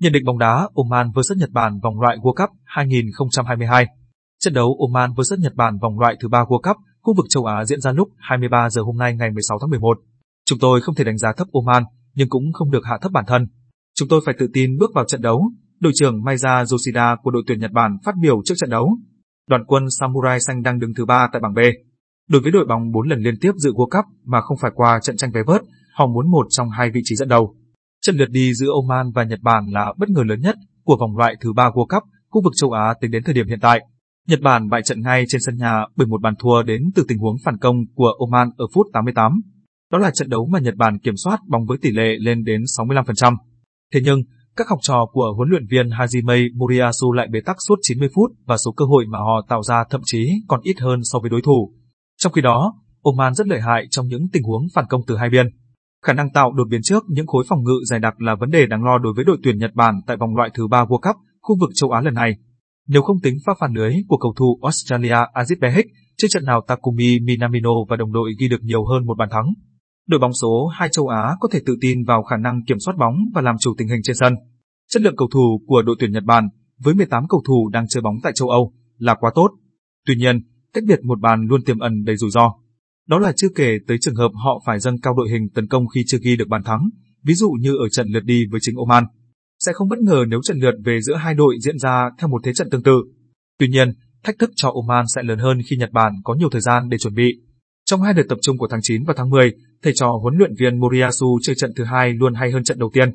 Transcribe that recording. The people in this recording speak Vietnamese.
Nhận định bóng đá Oman vs Nhật Bản vòng loại World Cup 2022. Trận đấu Oman vs Nhật Bản vòng loại thứ ba World Cup khu vực châu Á diễn ra lúc 23 giờ hôm nay ngày 16 tháng 11. Chúng tôi không thể đánh giá thấp Oman, nhưng cũng không được hạ thấp bản thân. Chúng tôi phải tự tin bước vào trận đấu. Đội trưởng Maiza Yoshida của đội tuyển Nhật Bản phát biểu trước trận đấu. Đoàn quân Samurai xanh đang đứng thứ ba tại bảng B. Đối với đội bóng 4 lần liên tiếp dự World Cup mà không phải qua trận tranh vé vớt, họ muốn một trong hai vị trí dẫn đầu. Trận lượt đi giữa Oman và Nhật Bản là bất ngờ lớn nhất của vòng loại thứ ba World Cup khu vực châu Á tính đến thời điểm hiện tại. Nhật Bản bại trận ngay trên sân nhà bởi một bàn thua đến từ tình huống phản công của Oman ở phút 88. Đó là trận đấu mà Nhật Bản kiểm soát bóng với tỷ lệ lên đến 65%. Thế nhưng, các học trò của huấn luyện viên Hajime Moriyasu lại bế tắc suốt 90 phút và số cơ hội mà họ tạo ra thậm chí còn ít hơn so với đối thủ. Trong khi đó, Oman rất lợi hại trong những tình huống phản công từ hai bên. Khả năng tạo đột biến trước những khối phòng ngự dày đặc là vấn đề đáng lo đối với đội tuyển Nhật Bản tại vòng loại thứ ba World Cup khu vực châu Á lần này. Nếu không tính pha phản lưới của cầu thủ Australia Aziz Behik, trên trận nào Takumi Minamino và đồng đội ghi được nhiều hơn một bàn thắng. Đội bóng số 2 châu Á có thể tự tin vào khả năng kiểm soát bóng và làm chủ tình hình trên sân. Chất lượng cầu thủ của đội tuyển Nhật Bản với 18 cầu thủ đang chơi bóng tại châu Âu là quá tốt. Tuy nhiên, cách biệt một bàn luôn tiềm ẩn đầy rủi ro. Đó là chưa kể tới trường hợp họ phải dâng cao đội hình tấn công khi chưa ghi được bàn thắng, ví dụ như ở trận lượt đi với chính Oman. Sẽ không bất ngờ nếu trận lượt về giữa hai đội diễn ra theo một thế trận tương tự. Tuy nhiên, thách thức cho Oman sẽ lớn hơn khi Nhật Bản có nhiều thời gian để chuẩn bị. Trong hai đợt tập trung của tháng 9 và tháng 10, thầy trò huấn luyện viên Moriyasu chơi trận thứ hai luôn hay hơn trận đầu tiên,